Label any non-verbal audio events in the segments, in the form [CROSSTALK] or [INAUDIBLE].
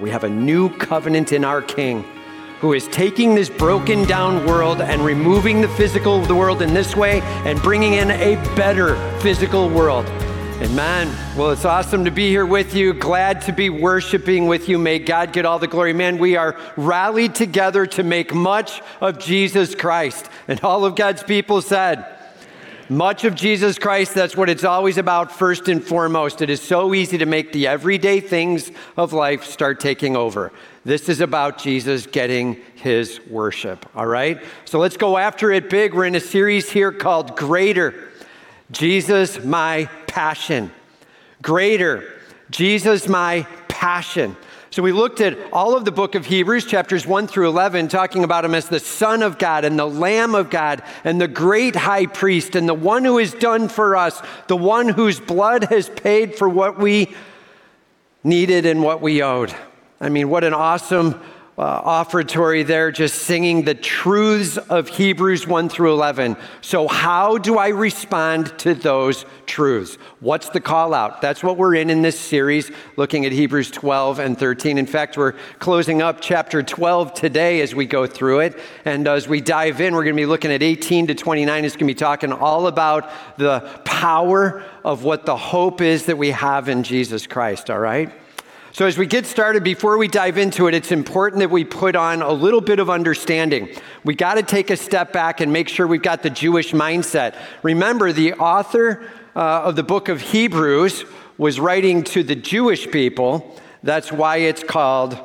We have a new covenant in our King who is taking this broken down world and removing the physical of the world in this way and bringing in a better physical world. And man, well, it's awesome to be here with you. Glad to be worshiping with you. May God get all the glory. Man, we are rallied together to make much of Jesus Christ. And all of God's people said, much of Jesus Christ, that's what it's always about, first and foremost. It is so easy to make the everyday things of life start taking over. This is about Jesus getting his worship, all right? So let's go after it big. We're in a series here called Greater Jesus, my passion. Greater Jesus, my passion. So we looked at all of the book of Hebrews, chapters 1 through 11, talking about him as the Son of God and the Lamb of God and the great high priest and the one who has done for us, the one whose blood has paid for what we needed and what we owed. I mean, what an awesome uh, offertory there, just singing the truths of Hebrews 1 through 11. So, how do I respond to those truths? What's the call out? That's what we're in in this series, looking at Hebrews 12 and 13. In fact, we're closing up chapter 12 today as we go through it. And as we dive in, we're going to be looking at 18 to 29. It's going to be talking all about the power of what the hope is that we have in Jesus Christ, all right? So, as we get started, before we dive into it, it's important that we put on a little bit of understanding. We got to take a step back and make sure we've got the Jewish mindset. Remember, the author uh, of the book of Hebrews was writing to the Jewish people. That's why it's called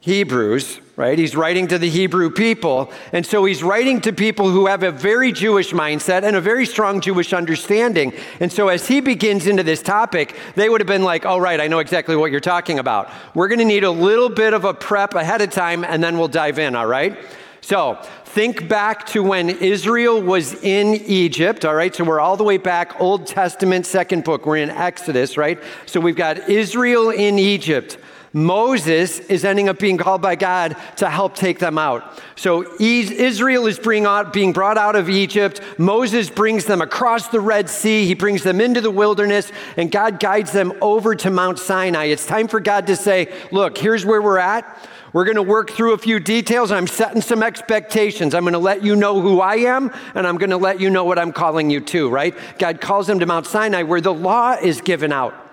Hebrews, right? He's writing to the Hebrew people. And so he's writing to people who have a very Jewish mindset and a very strong Jewish understanding. And so as he begins into this topic, they would have been like, all right, I know exactly what you're talking about. We're going to need a little bit of a prep ahead of time, and then we'll dive in, all right? So think back to when Israel was in Egypt, all right? So we're all the way back, Old Testament, second book. We're in Exodus, right? So we've got Israel in Egypt. Moses is ending up being called by God to help take them out. So Israel is being brought out of Egypt. Moses brings them across the Red Sea. He brings them into the wilderness, and God guides them over to Mount Sinai. It's time for God to say, Look, here's where we're at. We're going to work through a few details. I'm setting some expectations. I'm going to let you know who I am, and I'm going to let you know what I'm calling you to, right? God calls them to Mount Sinai where the law is given out.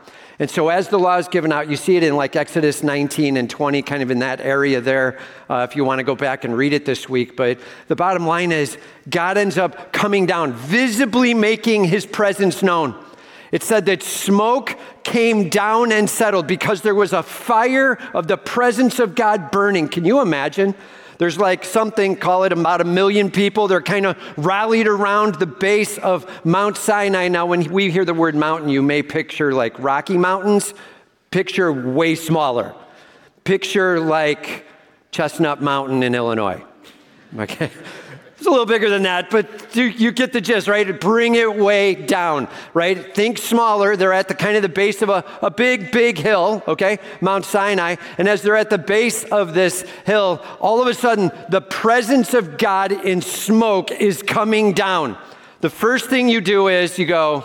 And so, as the law is given out, you see it in like Exodus 19 and 20, kind of in that area there, uh, if you want to go back and read it this week. But the bottom line is, God ends up coming down, visibly making his presence known. It said that smoke came down and settled because there was a fire of the presence of God burning. Can you imagine? There's like something, call it about a million people. They're kind of rallied around the base of Mount Sinai. Now, when we hear the word mountain, you may picture like Rocky Mountains. Picture way smaller. Picture like Chestnut Mountain in Illinois. Okay. It's a little bigger than that, but you, you, get the gist, right? Bring it way down, right? Think smaller. They're at the kind of the base of a, a big, big hill, okay? Mount Sinai. And as they're at the base of this hill, all of a sudden, the presence of God in smoke is coming down. The first thing you do is you go,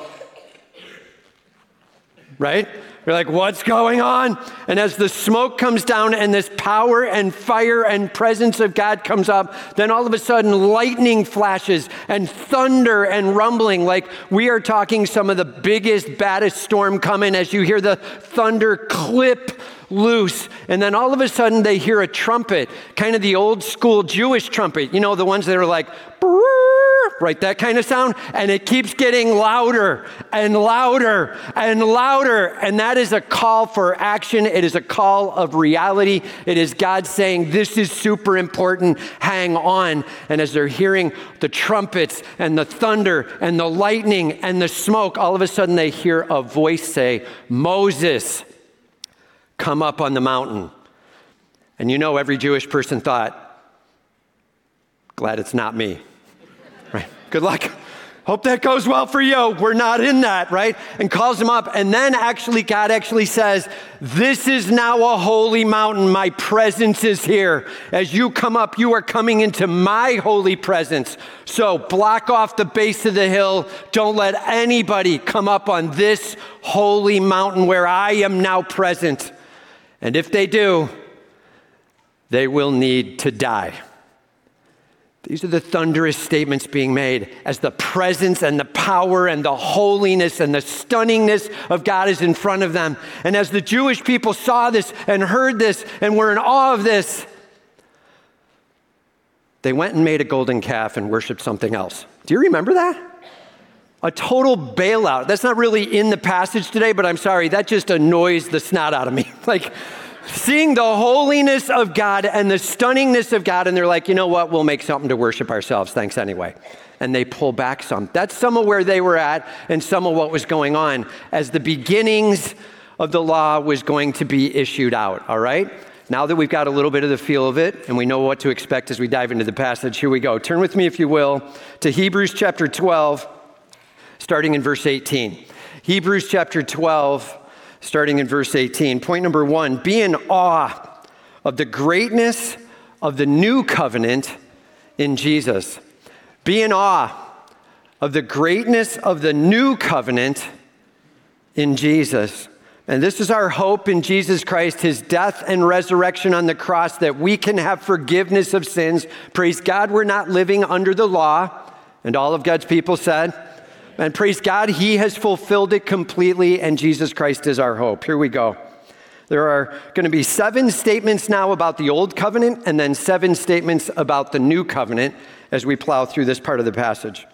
right? You're like, what's going on? And as the smoke comes down and this power and fire and presence of God comes up, then all of a sudden lightning flashes and thunder and rumbling. Like we are talking some of the biggest, baddest storm coming as you hear the thunder clip loose. And then all of a sudden they hear a trumpet, kind of the old school Jewish trumpet, you know, the ones that are like, right? That kind of sound. And it keeps getting louder and louder and louder. And that is a call for action. It is a call of reality. It is God saying, This is super important. Hang on. And as they're hearing the trumpets and the thunder and the lightning and the smoke, all of a sudden they hear a voice say, Moses, come up on the mountain. And you know, every Jewish person thought, Glad it's not me. Right? Good luck. Hope that goes well for you. We're not in that, right? And calls him up. And then actually, God actually says, This is now a holy mountain. My presence is here. As you come up, you are coming into my holy presence. So block off the base of the hill. Don't let anybody come up on this holy mountain where I am now present. And if they do, they will need to die. These are the thunderous statements being made as the presence and the power and the holiness and the stunningness of God is in front of them. And as the Jewish people saw this and heard this and were in awe of this, they went and made a golden calf and worshiped something else. Do you remember that? A total bailout. That's not really in the passage today, but I'm sorry, that just annoys the snot out of me. [LAUGHS] like, seeing the holiness of God and the stunningness of God, and they're like, you know what, we'll make something to worship ourselves. Thanks anyway. And they pull back some. That's some of where they were at and some of what was going on as the beginnings of the law was going to be issued out, all right? Now that we've got a little bit of the feel of it and we know what to expect as we dive into the passage, here we go. Turn with me, if you will, to Hebrews chapter 12, starting in verse 18. Hebrews chapter 12, starting in verse 18. Point number one be in awe of the greatness of the new covenant in Jesus. Be in awe of the greatness of the new covenant in Jesus. And this is our hope in Jesus Christ, his death and resurrection on the cross, that we can have forgiveness of sins. Praise God, we're not living under the law. And all of God's people said, and praise God, He has fulfilled it completely, and Jesus Christ is our hope. Here we go. There are going to be seven statements now about the old covenant, and then seven statements about the new covenant as we plow through this part of the passage.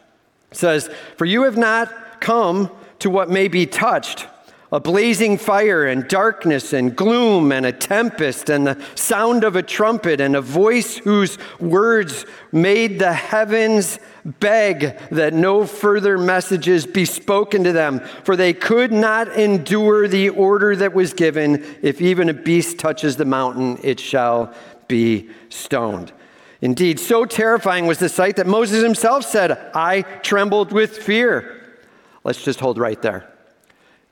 It says, For you have not come to what may be touched a blazing fire and darkness and gloom and a tempest and the sound of a trumpet and a voice whose words made the heavens beg that no further messages be spoken to them, for they could not endure the order that was given. If even a beast touches the mountain, it shall be stoned. Indeed, so terrifying was the sight that Moses himself said, I trembled with fear. Let's just hold right there.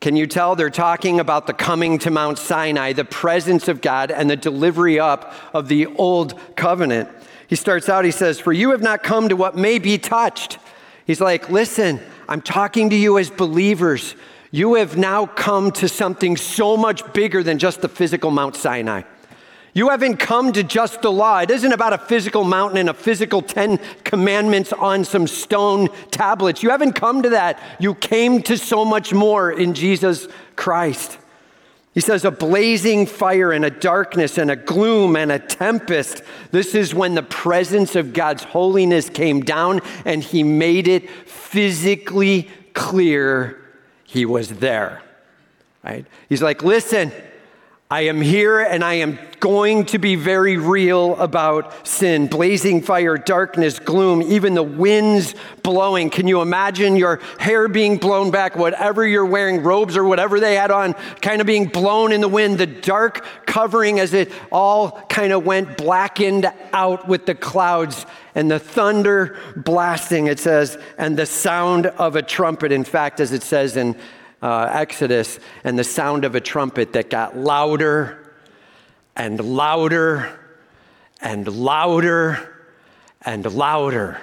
Can you tell they're talking about the coming to Mount Sinai, the presence of God, and the delivery up of the old covenant? He starts out, he says, For you have not come to what may be touched. He's like, Listen, I'm talking to you as believers. You have now come to something so much bigger than just the physical Mount Sinai. You haven't come to just the law. It isn't about a physical mountain and a physical 10 commandments on some stone tablets. You haven't come to that. You came to so much more in Jesus Christ. He says, a blazing fire and a darkness and a gloom and a tempest. This is when the presence of God's holiness came down and he made it physically clear he was there. Right? He's like, listen, I am here and I am going to be very real about sin. Blazing fire, darkness, gloom, even the winds blowing. Can you imagine your hair being blown back, whatever you're wearing, robes or whatever they had on, kind of being blown in the wind, the dark covering as it all kind of went blackened out with the clouds and the thunder blasting, it says, and the sound of a trumpet. In fact, as it says in uh, Exodus and the sound of a trumpet that got louder and louder and louder and louder.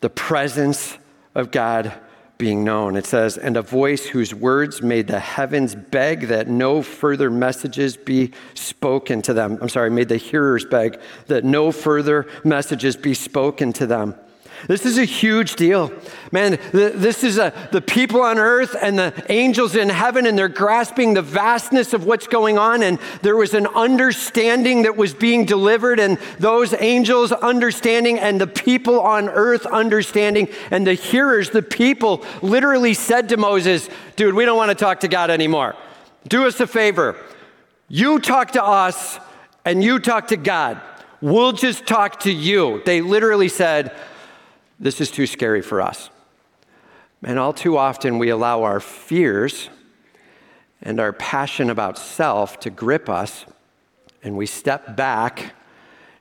The presence of God being known. It says, and a voice whose words made the heavens beg that no further messages be spoken to them. I'm sorry, made the hearers beg that no further messages be spoken to them. This is a huge deal. Man, this is a, the people on earth and the angels in heaven, and they're grasping the vastness of what's going on. And there was an understanding that was being delivered, and those angels understanding, and the people on earth understanding, and the hearers, the people, literally said to Moses, Dude, we don't want to talk to God anymore. Do us a favor. You talk to us, and you talk to God. We'll just talk to you. They literally said, this is too scary for us. And all too often, we allow our fears and our passion about self to grip us, and we step back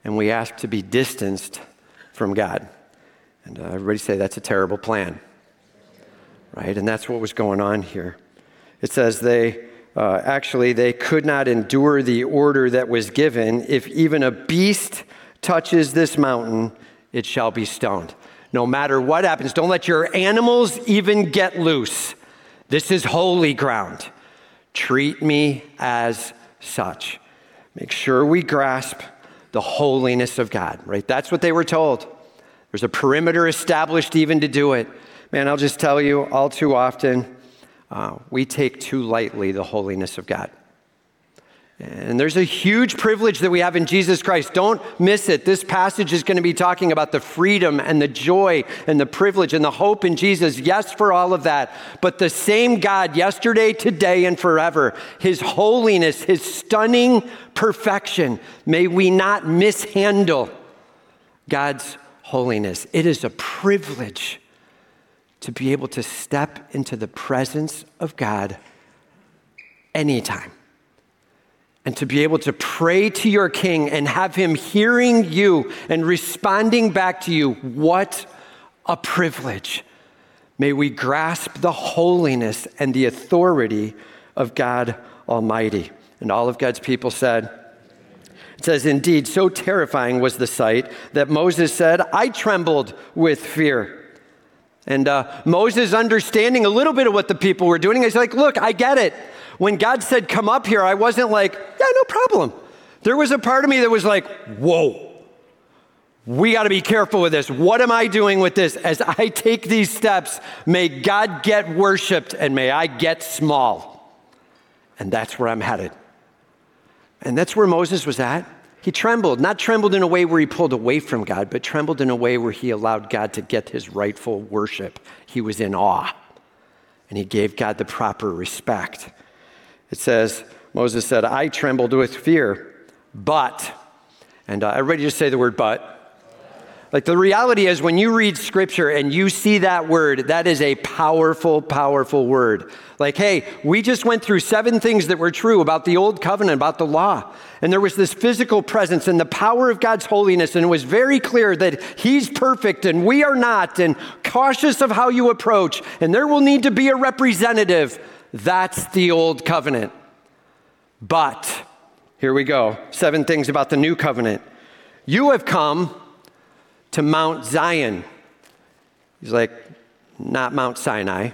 and we ask to be distanced from God. And uh, everybody say that's a terrible plan, right? And that's what was going on here. It says they uh, actually they could not endure the order that was given. If even a beast touches this mountain, it shall be stoned no matter what happens. Don't let your animals even get loose. This is holy ground. Treat me as such. make sure we grasp the holiness of God, right? That's what they were told. There's a perimeter established even to do it. Man, I'll just tell you, all too often, uh, we take too lightly the holiness of God. And there's a huge privilege that we have in Jesus Christ. Don't miss it. This passage is going to be talking about the freedom and the joy and the privilege and the hope in Jesus. Yes, for all of that. But the same God, yesterday, today, and forever, his holiness, his stunning perfection, may we not mishandle God's holiness. It is a privilege to be able to step into the presence of God anytime and to be able to pray to your king and have him hearing you and responding back to you. What a privilege. May we grasp the holiness and the authority of God Almighty. And all of God's people said, it says, Indeed, so terrifying was the sight that Moses said, I trembled with fear. And uh, Moses, understanding a little bit of what the people were doing, he's like, Look, I get it. When God said, Come up here, I wasn't like, Yeah, no problem. There was a part of me that was like, Whoa, we got to be careful with this. What am I doing with this? As I take these steps, may God get worshiped and may I get small. And that's where I'm headed. And that's where Moses was at. He trembled, not trembled in a way where he pulled away from God, but trembled in a way where he allowed God to get his rightful worship. He was in awe and he gave God the proper respect. It says, Moses said, I trembled with fear, but, and uh, everybody just say the word but. Like the reality is, when you read scripture and you see that word, that is a powerful, powerful word. Like, hey, we just went through seven things that were true about the old covenant, about the law. And there was this physical presence and the power of God's holiness. And it was very clear that He's perfect and we are not, and cautious of how you approach. And there will need to be a representative. That's the old covenant. But, here we go seven things about the new covenant. You have come to Mount Zion. He's like, not Mount Sinai,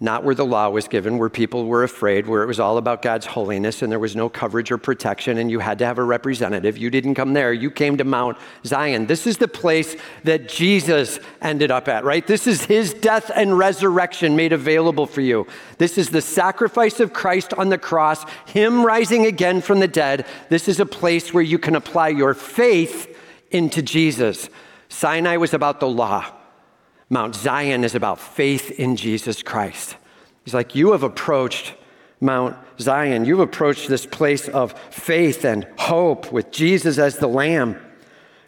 not where the law was given, where people were afraid, where it was all about God's holiness and there was no coverage or protection and you had to have a representative. You didn't come there, you came to Mount Zion. This is the place that Jesus ended up at, right? This is his death and resurrection made available for you. This is the sacrifice of Christ on the cross, him rising again from the dead. This is a place where you can apply your faith into Jesus. Sinai was about the law. Mount Zion is about faith in Jesus Christ. He's like, You have approached Mount Zion. You've approached this place of faith and hope with Jesus as the Lamb. It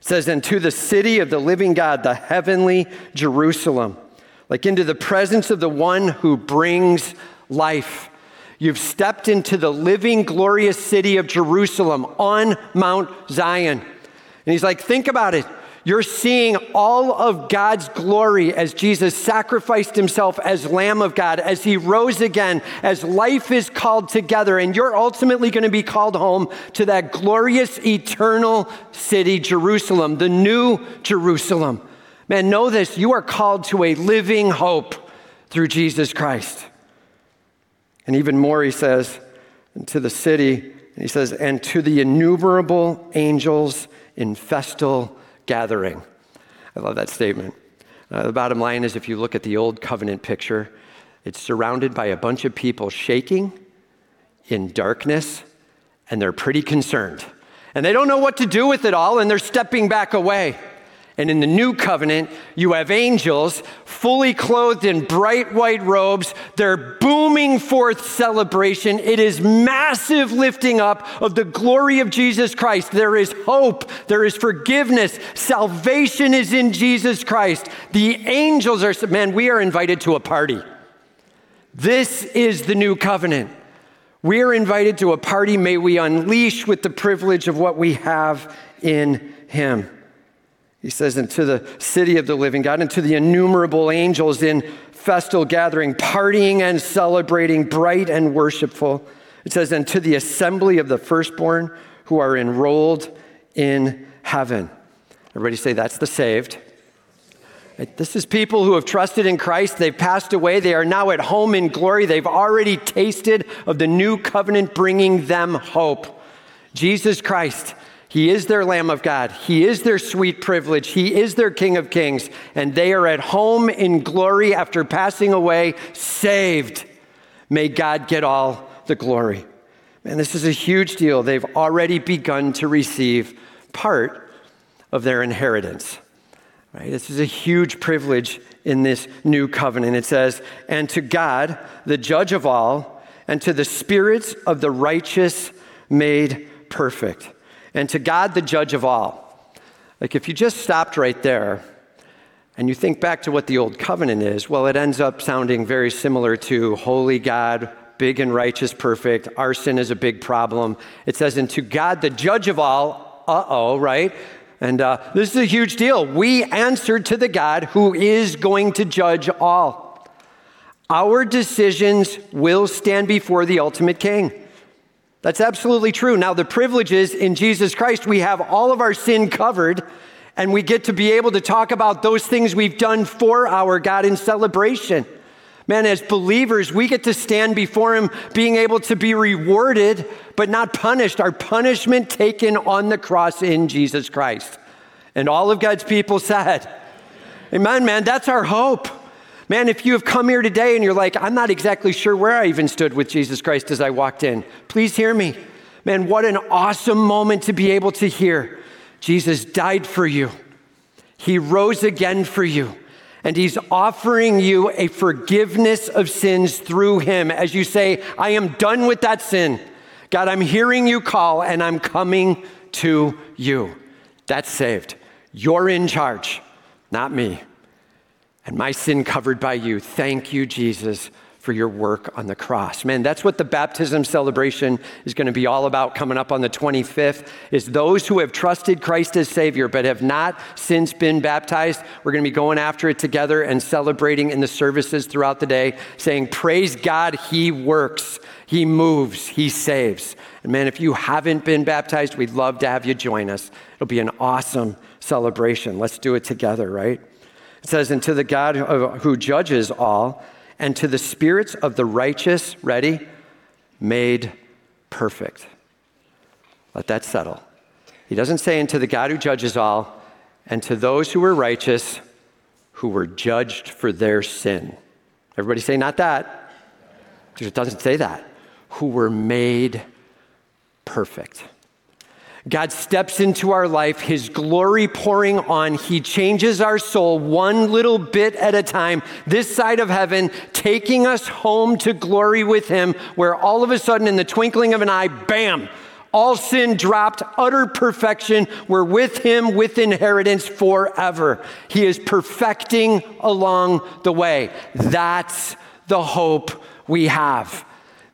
says, And to the city of the living God, the heavenly Jerusalem, like into the presence of the one who brings life. You've stepped into the living, glorious city of Jerusalem on Mount Zion. And he's like, think about it. You're seeing all of God's glory as Jesus sacrificed himself as Lamb of God, as he rose again, as life is called together. And you're ultimately going to be called home to that glorious, eternal city, Jerusalem, the new Jerusalem. Man, know this you are called to a living hope through Jesus Christ. And even more, he says, to the city, he says, and to the innumerable angels in festal gathering. I love that statement. Uh, the bottom line is if you look at the old covenant picture, it's surrounded by a bunch of people shaking in darkness, and they're pretty concerned. And they don't know what to do with it all, and they're stepping back away. And in the new covenant, you have angels fully clothed in bright white robes. They're booming forth celebration. It is massive lifting up of the glory of Jesus Christ. There is hope, there is forgiveness. Salvation is in Jesus Christ. The angels are, man, we are invited to a party. This is the new covenant. We are invited to a party. May we unleash with the privilege of what we have in Him. He says, into the city of the living God, into the innumerable angels in festal gathering, partying and celebrating, bright and worshipful. It says, and to the assembly of the firstborn who are enrolled in heaven. Everybody say, that's the saved. This is people who have trusted in Christ. They've passed away. They are now at home in glory. They've already tasted of the new covenant bringing them hope. Jesus Christ. He is their Lamb of God. He is their sweet privilege. He is their King of Kings. And they are at home in glory after passing away, saved. May God get all the glory. Man, this is a huge deal. They've already begun to receive part of their inheritance. Right? This is a huge privilege in this new covenant. It says, And to God, the judge of all, and to the spirits of the righteous made perfect, and to God, the judge of all. Like if you just stopped right there and you think back to what the old covenant is, well, it ends up sounding very similar to holy God, big and righteous, perfect. Our sin is a big problem. It says, And to God, the judge of all, uh oh, right? And uh, this is a huge deal. We answered to the God who is going to judge all. Our decisions will stand before the ultimate king. That's absolutely true. Now, the privilege is in Jesus Christ, we have all of our sin covered, and we get to be able to talk about those things we've done for our God in celebration. Man, as believers, we get to stand before Him being able to be rewarded, but not punished. Our punishment taken on the cross in Jesus Christ. And all of God's people said, Amen, man, that's our hope. Man, if you have come here today and you're like, I'm not exactly sure where I even stood with Jesus Christ as I walked in, please hear me. Man, what an awesome moment to be able to hear. Jesus died for you, He rose again for you and he's offering you a forgiveness of sins through him as you say, I am done with that sin. God, I'm hearing you call and I'm coming to you. That's saved. You're in charge, not me. And my sin covered by you. Thank you, Jesus, for your work on the cross. Man, that's what the baptism celebration is going to be all about coming up on the 25th is those who have trusted Christ as savior but have not since been baptized. We're going to be going after it together and celebrating in the services throughout the day saying praise God, he works. He moves, he saves. And man, if you haven't been baptized, we'd love to have you join us. It'll be an awesome celebration. Let's do it together, right? It says, And to the God who judges all, and to the spirits of the righteous, ready, made perfect. Let that settle. He doesn't say, and to the God who judges all, and to those who were righteous, who were judged for their sin. Everybody say, not that. It doesn't say that. Who were made perfect. God steps into our life, His glory pouring on. He changes our soul one little bit at a time, this side of heaven, taking us home to glory with Him, where all of a sudden, in the twinkling of an eye, bam, all sin dropped, utter perfection. We're with Him with inheritance forever. He is perfecting along the way. That's the hope we have.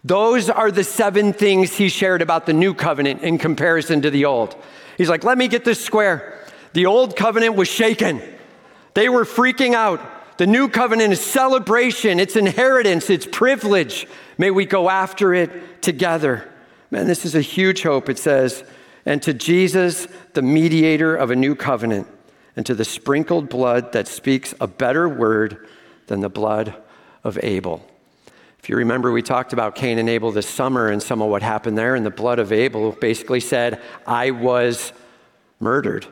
Those are the seven things he shared about the new covenant in comparison to the old. He's like, let me get this square. The old covenant was shaken, they were freaking out. The new covenant is celebration, it's inheritance, it's privilege. May we go after it together. Man, this is a huge hope. It says, and to Jesus, the mediator of a new covenant, and to the sprinkled blood that speaks a better word than the blood of Abel. If you remember, we talked about Cain and Abel this summer and some of what happened there, and the blood of Abel basically said, I was murdered.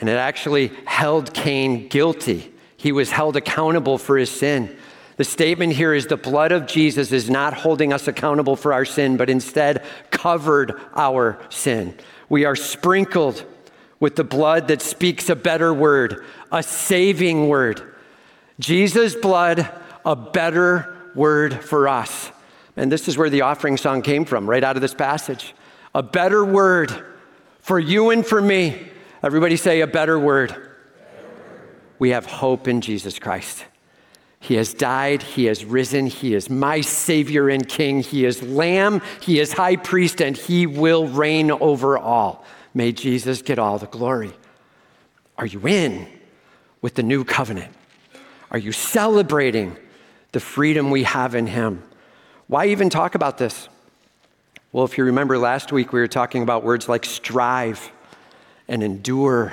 And it actually held Cain guilty. He was held accountable for his sin. The statement here is the blood of Jesus is not holding us accountable for our sin, but instead covered our sin. We are sprinkled with the blood that speaks a better word, a saving word. Jesus' blood, a better word for us. And this is where the offering song came from, right out of this passage. A better word for you and for me. Everybody say a better word. We have hope in Jesus Christ. He has died, He has risen, He is my Savior and King, He is Lamb, He is High Priest, and He will reign over all. May Jesus get all the glory. Are you in with the new covenant? Are you celebrating the freedom we have in Him. Why even talk about this? Well, if you remember last week, we were talking about words like strive and endure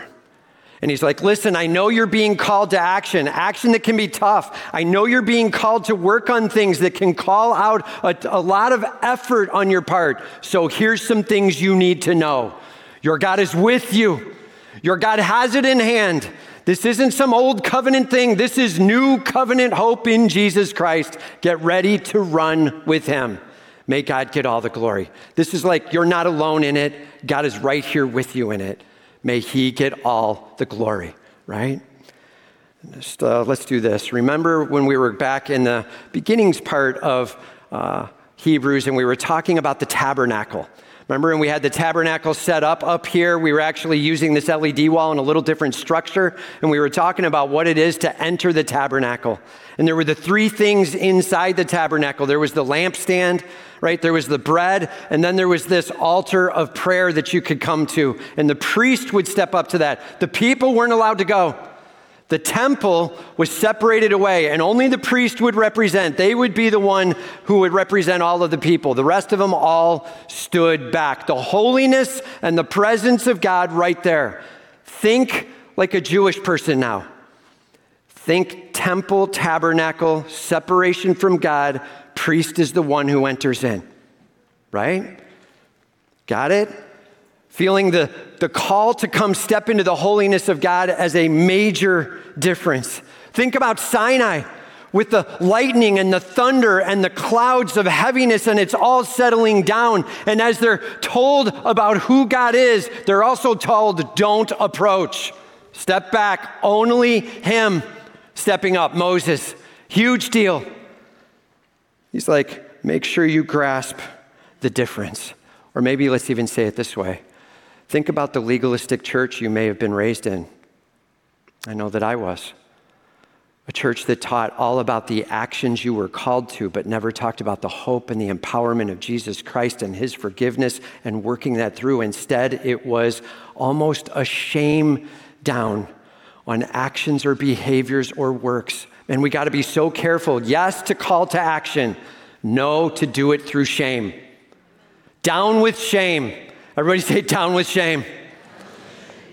And he's like, Listen, I know you're being called to action, action that can be tough. I know you're being called to work on things that can call out a, a, lot of effort on your part. So here's some things you need to know Your God is with you, your God has it in hand. This isn't some old covenant thing. This is new covenant hope in Jesus Christ. Get ready to run with him. May God get all the glory. This is like you're not alone in it. God is right here with you in it. May he get all the glory, right? Just, uh, let's do this. Remember when we were back in the beginnings part of uh, Hebrews and we were talking about the tabernacle? Remember when we had the tabernacle set up up here? We were actually using this LED wall in a little different structure, and we were talking about what it is to enter the tabernacle. And there were the three things inside the tabernacle there was the lampstand, right? There was the bread, and then there was this altar of prayer that you could come to. And the priest would step up to that. The people weren't allowed to go. The temple was separated away, and only the priest would represent. They would be the one who would represent all of the people. The rest of them all stood back. The holiness and the presence of God right there. Think like a Jewish person now. Think temple, tabernacle, separation from God. Priest is the one who enters in. Right? Got it? feeling the, the call to come step into the holiness of God as a major difference. Think about Sinai with the lightning and the thunder and the clouds of heaviness, and it's all settling down. And as they're told about who God is, they're also told, don't approach. Step back. Only Him stepping up. Moses, huge deal. He's like, make sure you grasp the difference. Or maybe let's even say it this way Think about the legalistic church you may have been raised in. I know that I was. A church that taught all about the actions you were called to, but never talked about the hope and the empowerment of Jesus Christ and his forgiveness and working that through. Instead, it was almost a shame down on actions or behaviors or works. And we got to be so careful. Yes, to call to action, no, to do it through shame. Down with shame. Everybody say, down with shame.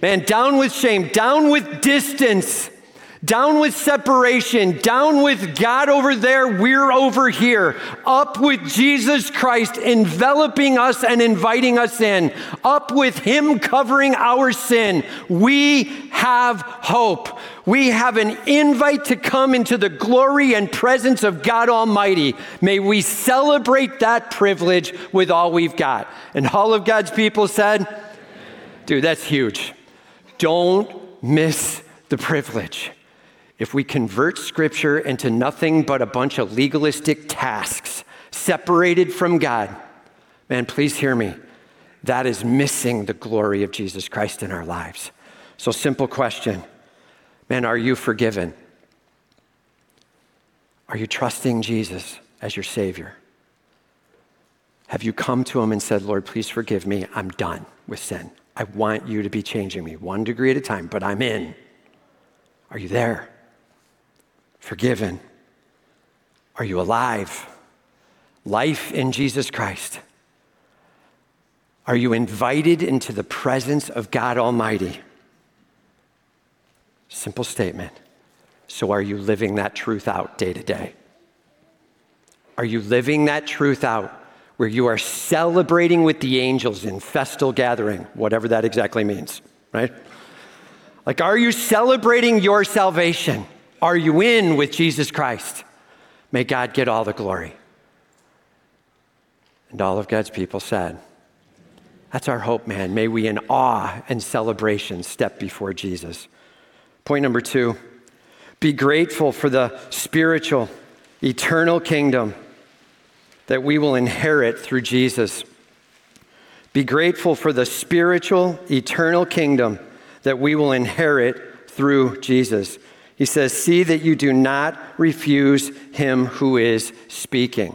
Man, down with shame, down with distance, down with separation, down with God over there, we're over here, up with Jesus Christ enveloping us and inviting us in, up with Him covering our sin. We have hope. We have an invite to come into the glory and presence of God Almighty. May we celebrate that privilege with all we've got. And all of God's people said, Dude, that's huge. Don't miss the privilege. If we convert Scripture into nothing but a bunch of legalistic tasks separated from God, man, please hear me. That is missing the glory of Jesus Christ in our lives. So, simple question Man, are you forgiven? Are you trusting Jesus as your Savior? Have you come to Him and said, Lord, please forgive me. I'm done with sin. I want you to be changing me one degree at a time, but I'm in. Are you there? Forgiven? Are you alive? Life in Jesus Christ. Are you invited into the presence of God Almighty? Simple statement. So, are you living that truth out day to day? Are you living that truth out where you are celebrating with the angels in festal gathering, whatever that exactly means, right? Like, are you celebrating your salvation? Are you in with Jesus Christ? May God get all the glory. And all of God's people said, That's our hope, man. May we in awe and celebration step before Jesus. Point number two be grateful for the spiritual, eternal kingdom that we will inherit through Jesus. Be grateful for the spiritual, eternal kingdom that we will inherit through Jesus. He says, See that you do not refuse him who is speaking.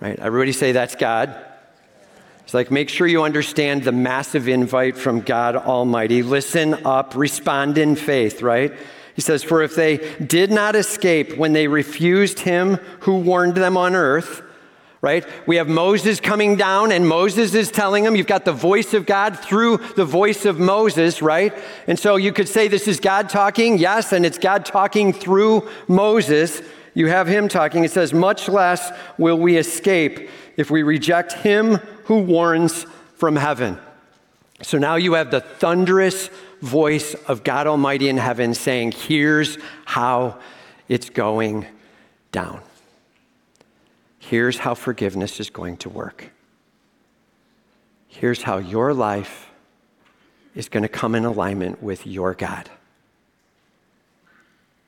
Right? Everybody say that's God. It's like, make sure you understand the massive invite from God Almighty. Listen up, respond in faith, right? He says, For if they did not escape when they refused him who warned them on earth, right? We have Moses coming down, and Moses is telling him, you've got the voice of God through the voice of Moses, right? And so you could say this is God talking, yes, and it's God talking through Moses. You have him talking. It says, much less will we escape if we reject him who warns from heaven. So now you have the thunderous voice of God Almighty in heaven saying, Here's how it's going down. Here's how forgiveness is going to work. Here's how your life is going to come in alignment with your God.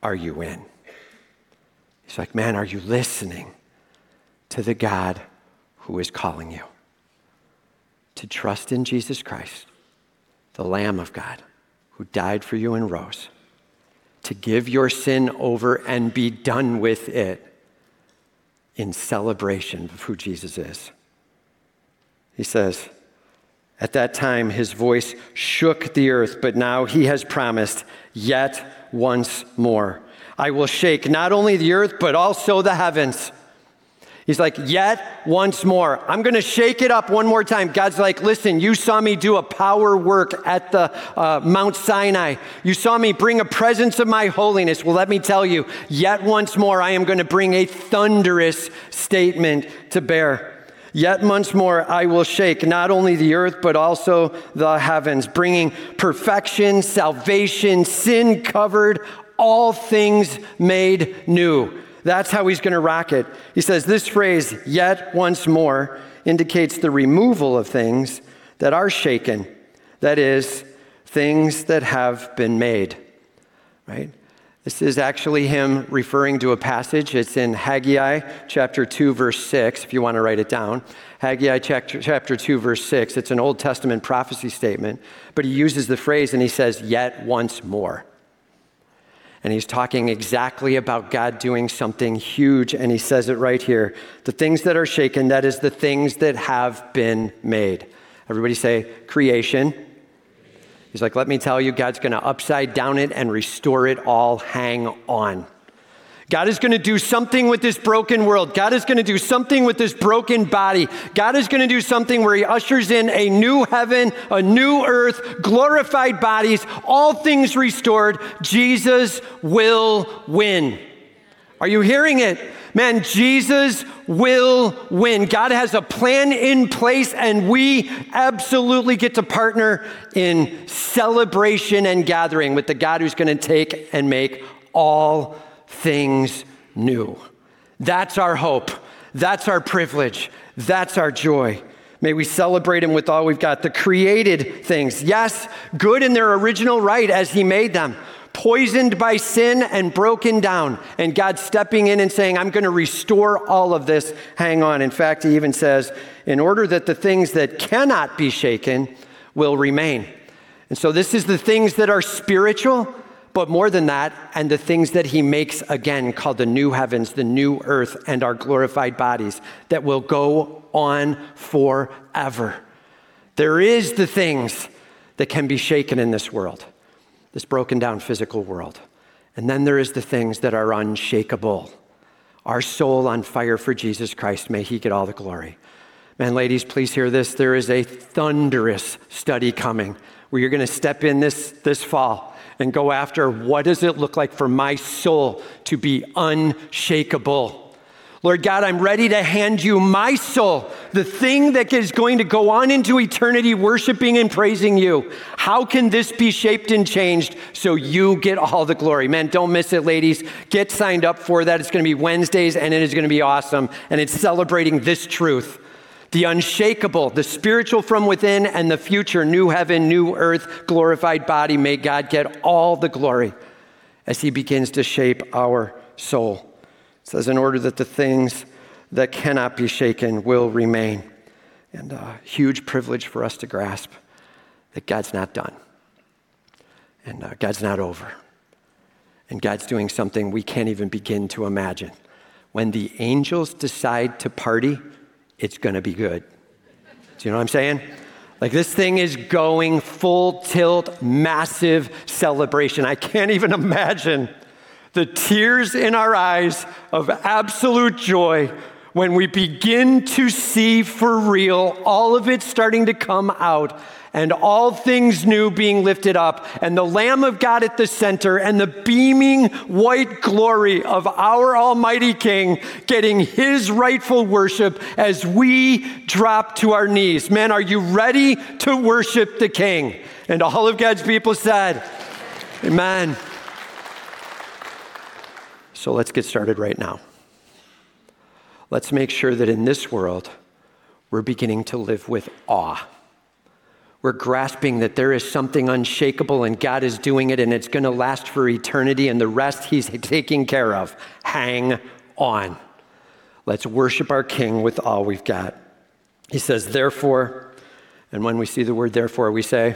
Are you in? He's like, Man, are you listening to the God who is calling you? To trust in Jesus Christ, the Lamb of God who died for you and rose, to give your sin over and be done with it in celebration of who Jesus is. He says, At that time, his voice shook the earth, but now he has promised, yet once more. I will shake not only the earth, but also the heavens. He's like, yet once more. I'm going to shake it up one more time. God's like, listen, you saw me do a power work at the uh, Mount Sinai. You saw me bring a presence of my holiness. Well, let me tell you, yet once more, I am going to bring a thunderous statement to bear. Yet once more, I will shake not only the earth, but also the heavens, bringing perfection, salvation, sin covered, all things made new. That's how he's going to rock it. He says this phrase, yet once more, indicates the removal of things that are shaken. That is, things that have been made. Right? This is actually him referring to a passage. It's in Haggai chapter 2, verse 6, if you want to write it down. Haggai chapter, chapter 2, verse 6. It's an Old Testament prophecy statement, but he uses the phrase and he says, yet once more. And he's talking exactly about God doing something huge. And he says it right here the things that are shaken, that is the things that have been made. Everybody say creation. He's like, let me tell you, God's going to upside down it and restore it all. Hang on. God is going to do something with this broken world. God is going to do something with this broken body. God is going to do something where He ushers in a new heaven, a new earth, glorified bodies, all things restored. Jesus will win. Are you hearing it? Man, Jesus will win. God has a plan in place, and we absolutely get to partner in celebration and gathering with the God who's going to take and make all things new. That's our hope. That's our privilege. That's our joy. May we celebrate Him with all we've got. The created things, yes, good in their original right as He made them, poisoned by sin and broken down. And God stepping in and saying, I'm going to restore all of this. Hang on. In fact, He even says, in order that the things that cannot be shaken will remain. And so, this is the things that are spiritual but more than that, and the things that he makes again, called the new heavens, the new earth, and our glorified bodies that will go on forever. There is the things that can be shaken in this world, this broken down physical world. And then there is the things that are unshakable. Our soul on fire for Jesus Christ, may he get all the glory. Man, ladies, please hear this. There is a thunderous study coming where you're going to step in this, this fall and go after what does it look like for my soul to be unshakable. Lord God, I'm ready to hand you my soul, the thing that is going to go on into eternity, worshiping and praising you. How can this be shaped and changed so you get all the glory? Man, don't miss it, ladies. Get signed up for that. It's going to be Wednesdays and it is going to be awesome. And it's celebrating this truth the unshakable, the spiritual from within, and the future new heaven, new earth, glorified body. May God get all the glory as He begins to shape our soul. It says, in order that the things that cannot be shaken will remain. And a huge privilege for us to grasp that God's not done, and uh, God's not over, and God's doing something we can't even begin to imagine. When the angels decide to party, it's going to be good. Do you know what I'm saying? Like this thing is going full tilt, massive celebration. I can't even imagine the tears in our eyes of absolute joy when we begin to see for real all of it starting to come out and all things new being lifted up, and the Lamb of God at the center, and the beaming white glory of our Almighty King getting his rightful worship as we drop to our knees. Man, are you ready to worship the King? And all of God's people said, Amen. So let's get started right now. Let's make sure that in this world, we're beginning to live with awe. We're grasping that there is something unshakable and God is doing it and it's going to last for eternity and the rest He's taking care of. Hang on. Let's worship our King with all we've got. He says, therefore, and when we see the word therefore, we say,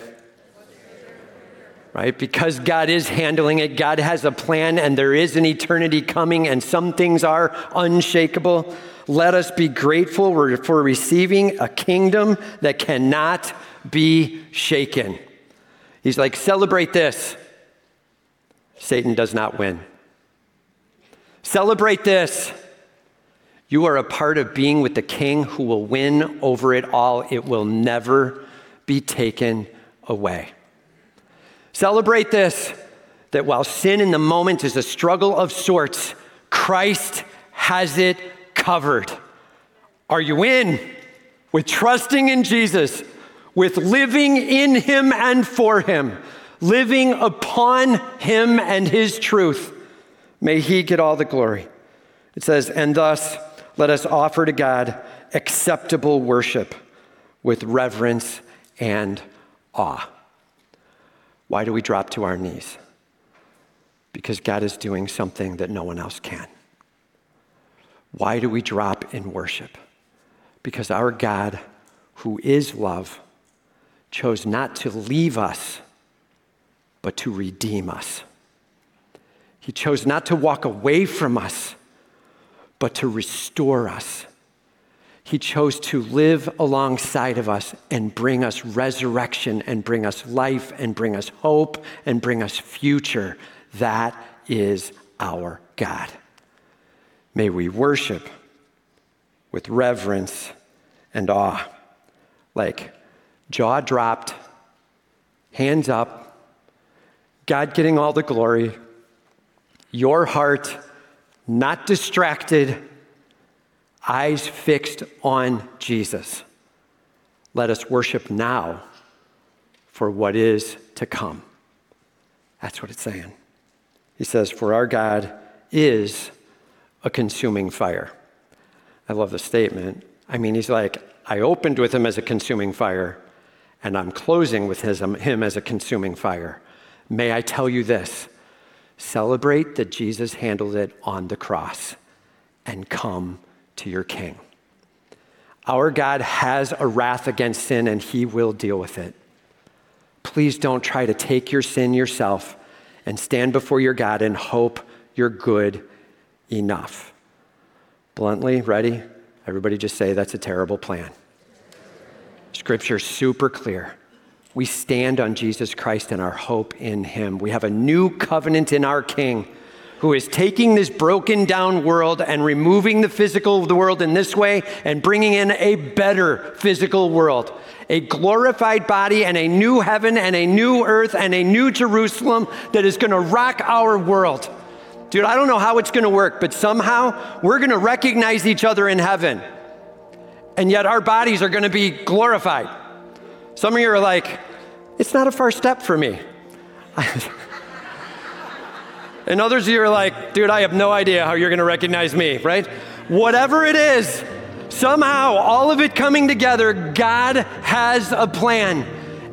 right? Because God is handling it, God has a plan, and there is an eternity coming, and some things are unshakable. Let us be grateful for receiving a kingdom that cannot be shaken. He's like, celebrate this. Satan does not win. Celebrate this. You are a part of being with the king who will win over it all. It will never be taken away. Celebrate this that while sin in the moment is a struggle of sorts, Christ has it covered. Are you in with trusting in Jesus, with living in Him and for Him, living upon Him and His truth? May He get all the glory. It says, and thus let us offer to God acceptable worship with reverence and awe. Why do we drop to our knees? Because God is doing something that no one else can. Why do we drop in worship? Because our God, who is love, chose not to leave us, but to redeem us. He chose not to walk away from us, but to restore us. He chose to live alongside of us and bring us resurrection and bring us life and bring us hope and bring us future. That is our God. May we worship with reverence and awe, like jaw dropped, hands up, God getting all the glory, your heart not distracted eyes fixed on Jesus. Let us worship now for what is to come. That's what it's saying. He says, For our God is a consuming fire. I love the statement. I mean, he's like, I opened with him as a consuming fire, and I'm closing with his, um, him as a consuming fire. May I tell you this celebrate that Jesus handled it on the cross and come to your king. Our God has a wrath against sin and he will deal with it. Please don't try to take your sin yourself and stand before your God and hope you're good enough. Bluntly, ready? Everybody just say that's a terrible plan. Scripture's super clear. We stand on Jesus Christ and our hope in him. We have a new covenant in our King who is taking this broken down world and removing the physical of the world in this way and bringing in a better physical world. A glorified body and a new heaven and a new earth and a new Jerusalem that is going to rock our world. Dude, I don't know how it's going to work, but somehow we're going to recognize each other in heaven. And yet our bodies are going to be glorified. Some of you are like, it's not a far step for me. [LAUGHS] And others of you are like, dude, I have no idea how you're going to recognize me, right? Whatever it is, somehow, all of it coming together, God has a plan.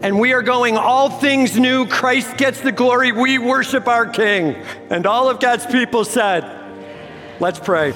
And we are going all things new. Christ gets the glory. We worship our King. And all of God's people said, let's pray.